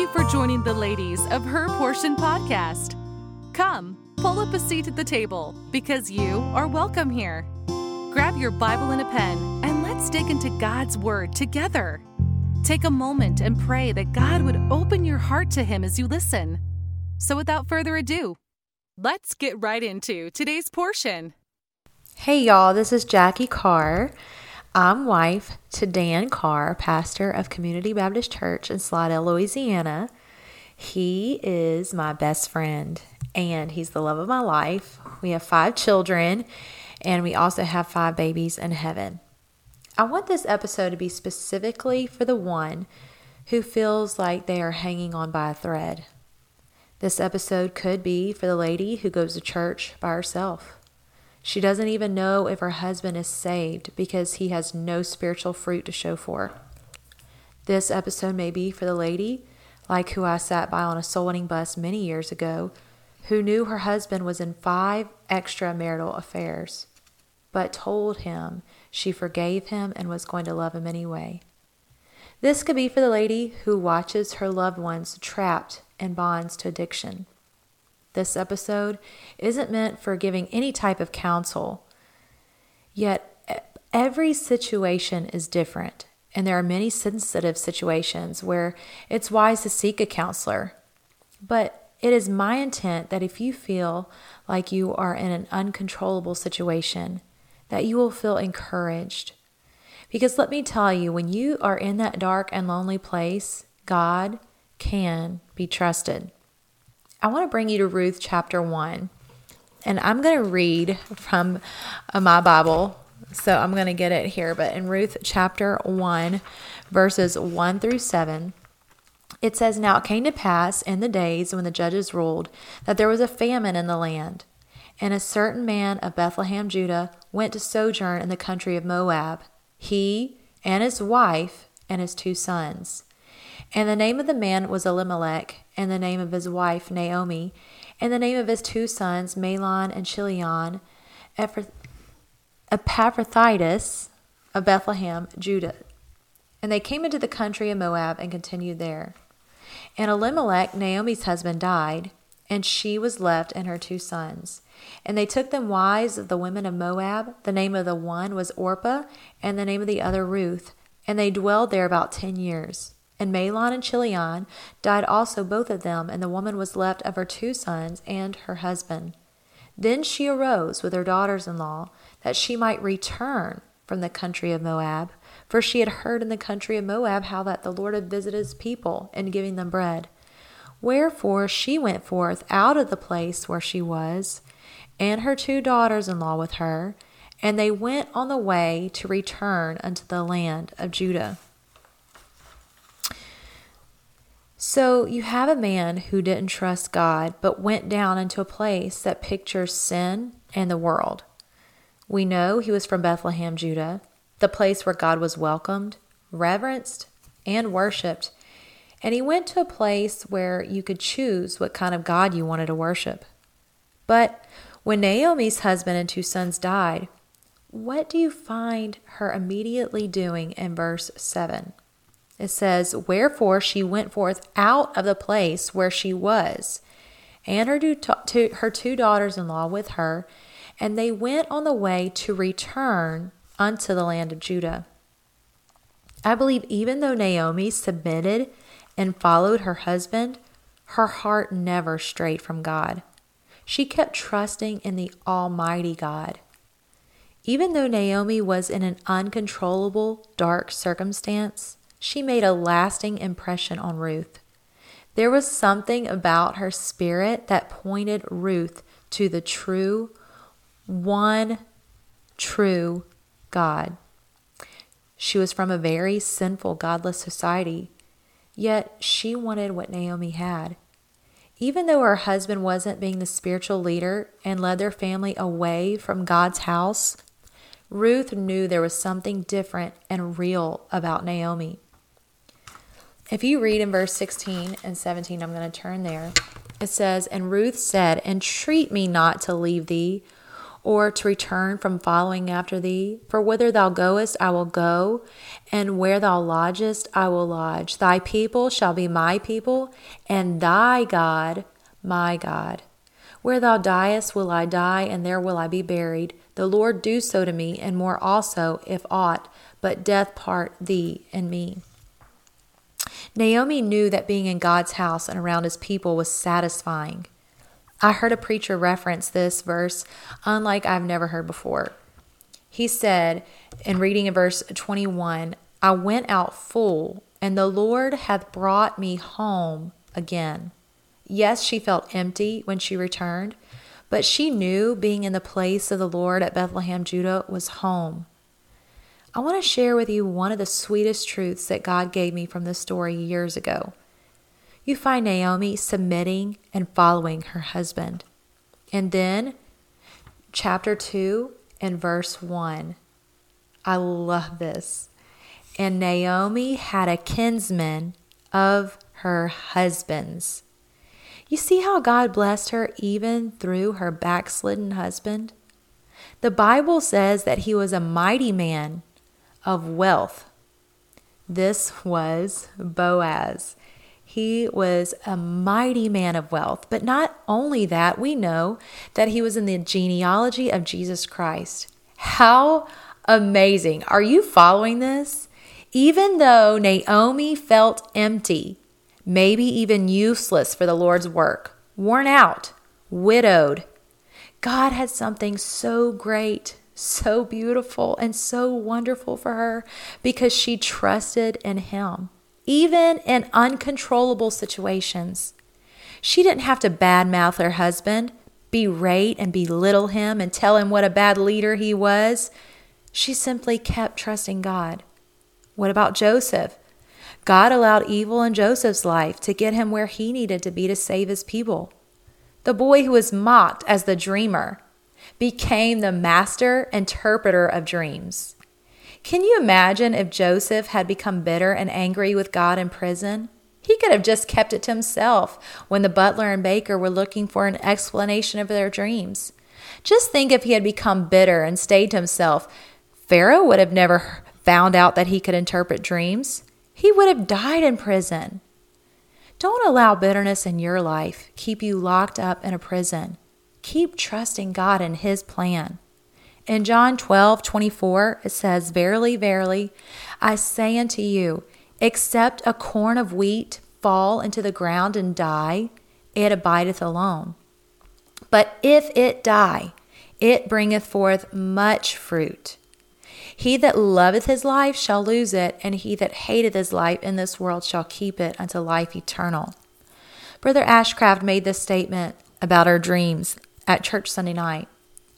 you for joining the ladies of Her Portion podcast. Come, pull up a seat at the table because you are welcome here. Grab your Bible and a pen and let's dig into God's Word together. Take a moment and pray that God would open your heart to Him as you listen. So, without further ado, let's get right into today's portion. Hey, y'all, this is Jackie Carr. I'm wife to Dan Carr, pastor of Community Baptist Church in Slidell, Louisiana. He is my best friend and he's the love of my life. We have five children and we also have five babies in heaven. I want this episode to be specifically for the one who feels like they are hanging on by a thread. This episode could be for the lady who goes to church by herself she doesn't even know if her husband is saved because he has no spiritual fruit to show for. This episode may be for the lady, like who I sat by on a soul winning bus many years ago, who knew her husband was in five extramarital affairs, but told him she forgave him and was going to love him anyway. This could be for the lady who watches her loved ones trapped in bonds to addiction. This episode isn't meant for giving any type of counsel, yet every situation is different, and there are many sensitive situations where it's wise to seek a counselor. But it is my intent that if you feel like you are in an uncontrollable situation, that you will feel encouraged. Because let me tell you, when you are in that dark and lonely place, God can be trusted. I want to bring you to Ruth chapter 1. And I'm going to read from uh, my Bible. So I'm going to get it here. But in Ruth chapter 1, verses 1 through 7, it says, Now it came to pass in the days when the judges ruled that there was a famine in the land. And a certain man of Bethlehem, Judah, went to sojourn in the country of Moab, he and his wife and his two sons. And the name of the man was Elimelech, and the name of his wife Naomi, and the name of his two sons Mahlon and Chilion, Ephrathites of Bethlehem, Judah. And they came into the country of Moab and continued there. And Elimelech, Naomi's husband, died, and she was left and her two sons. And they took them wives of the women of Moab. The name of the one was Orpah, and the name of the other Ruth. And they dwelled there about ten years. And Mahlon and Chilion died also both of them, and the woman was left of her two sons and her husband. Then she arose with her daughters in law, that she might return from the country of Moab, for she had heard in the country of Moab how that the Lord had visited his people in giving them bread. Wherefore she went forth out of the place where she was, and her two daughters in law with her, and they went on the way to return unto the land of Judah. So you have a man who didn't trust God, but went down into a place that pictures sin and the world. We know he was from Bethlehem, Judah, the place where God was welcomed, reverenced, and worshiped. And he went to a place where you could choose what kind of God you wanted to worship. But when Naomi's husband and two sons died, what do you find her immediately doing in verse 7? It says, Wherefore she went forth out of the place where she was, and her two, her two daughters in law with her, and they went on the way to return unto the land of Judah. I believe even though Naomi submitted and followed her husband, her heart never strayed from God. She kept trusting in the Almighty God. Even though Naomi was in an uncontrollable, dark circumstance, she made a lasting impression on Ruth. There was something about her spirit that pointed Ruth to the true, one true God. She was from a very sinful, godless society, yet she wanted what Naomi had. Even though her husband wasn't being the spiritual leader and led their family away from God's house, Ruth knew there was something different and real about Naomi. If you read in verse 16 and 17, I'm going to turn there. It says, And Ruth said, Entreat me not to leave thee, or to return from following after thee. For whither thou goest, I will go, and where thou lodgest, I will lodge. Thy people shall be my people, and thy God, my God. Where thou diest, will I die, and there will I be buried. The Lord do so to me, and more also, if aught but death part thee and me. Naomi knew that being in God's house and around his people was satisfying. I heard a preacher reference this verse unlike I've never heard before. He said, in reading in verse 21, I went out full, and the Lord hath brought me home again. Yes, she felt empty when she returned, but she knew being in the place of the Lord at Bethlehem, Judah, was home. I want to share with you one of the sweetest truths that God gave me from this story years ago you find Naomi submitting and following her husband. And then, chapter 2 and verse 1. I love this. And Naomi had a kinsman of her husband's. You see how God blessed her even through her backslidden husband? The Bible says that he was a mighty man of wealth. This was Boaz. He was a mighty man of wealth. But not only that, we know that he was in the genealogy of Jesus Christ. How amazing. Are you following this? Even though Naomi felt empty, maybe even useless for the Lord's work, worn out, widowed, God had something so great, so beautiful, and so wonderful for her because she trusted in Him even in uncontrollable situations. She didn't have to badmouth her husband, berate and belittle him, and tell him what a bad leader he was. She simply kept trusting God. What about Joseph? God allowed evil in Joseph's life to get him where he needed to be to save his people. The boy who was mocked as the dreamer became the master interpreter of dreams. Can you imagine if Joseph had become bitter and angry with God in prison? He could have just kept it to himself when the butler and baker were looking for an explanation of their dreams. Just think if he had become bitter and stayed to himself. Pharaoh would have never found out that he could interpret dreams. He would have died in prison. Don't allow bitterness in your life keep you locked up in a prison. Keep trusting God and His plan. In John 12, 24, it says, Verily, verily, I say unto you, except a corn of wheat fall into the ground and die, it abideth alone. But if it die, it bringeth forth much fruit. He that loveth his life shall lose it, and he that hateth his life in this world shall keep it unto life eternal. Brother Ashcraft made this statement about our dreams at church Sunday night.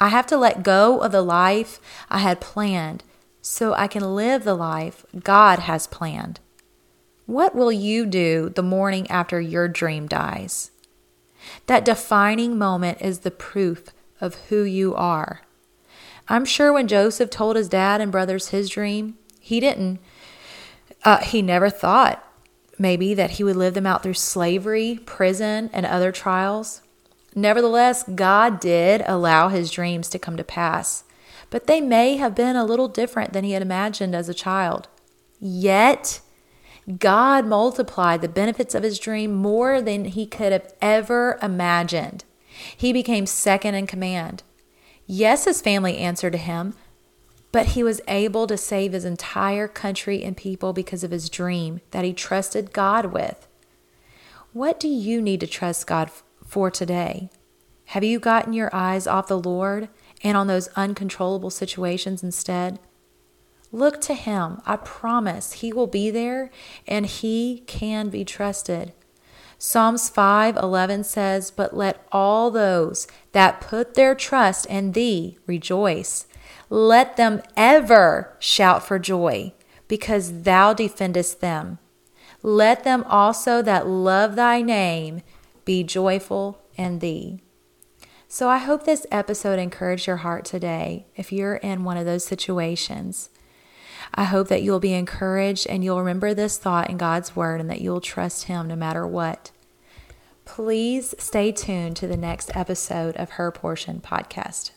I have to let go of the life I had planned so I can live the life God has planned. What will you do the morning after your dream dies? That defining moment is the proof of who you are. I'm sure when Joseph told his dad and brothers his dream, he didn't, uh, he never thought maybe that he would live them out through slavery, prison, and other trials. Nevertheless, God did allow his dreams to come to pass, but they may have been a little different than he had imagined as a child. Yet, God multiplied the benefits of his dream more than he could have ever imagined. He became second in command. Yes, his family answered to him, but he was able to save his entire country and people because of his dream that he trusted God with. What do you need to trust God for today? Have you gotten your eyes off the Lord and on those uncontrollable situations instead? Look to Him. I promise He will be there and He can be trusted. Psalms 5:11 says, "But let all those that put their trust in thee rejoice. Let them ever shout for joy, because thou defendest them. Let them also that love thy name be joyful in thee. So I hope this episode encouraged your heart today if you're in one of those situations. I hope that you'll be encouraged and you'll remember this thought in God's word and that you'll trust Him no matter what. Please stay tuned to the next episode of Her Portion podcast.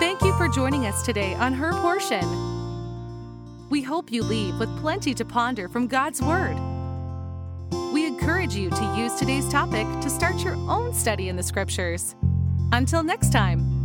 Thank you for joining us today on Her Portion. We hope you leave with plenty to ponder from God's Word. Encourage you to use today's topic to start your own study in the Scriptures. Until next time.